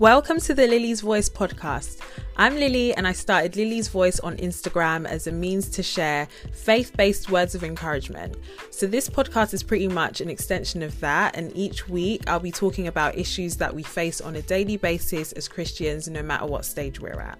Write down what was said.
Welcome to the Lily's Voice podcast. I'm Lily, and I started Lily's Voice on Instagram as a means to share faith based words of encouragement. So, this podcast is pretty much an extension of that. And each week, I'll be talking about issues that we face on a daily basis as Christians, no matter what stage we're at.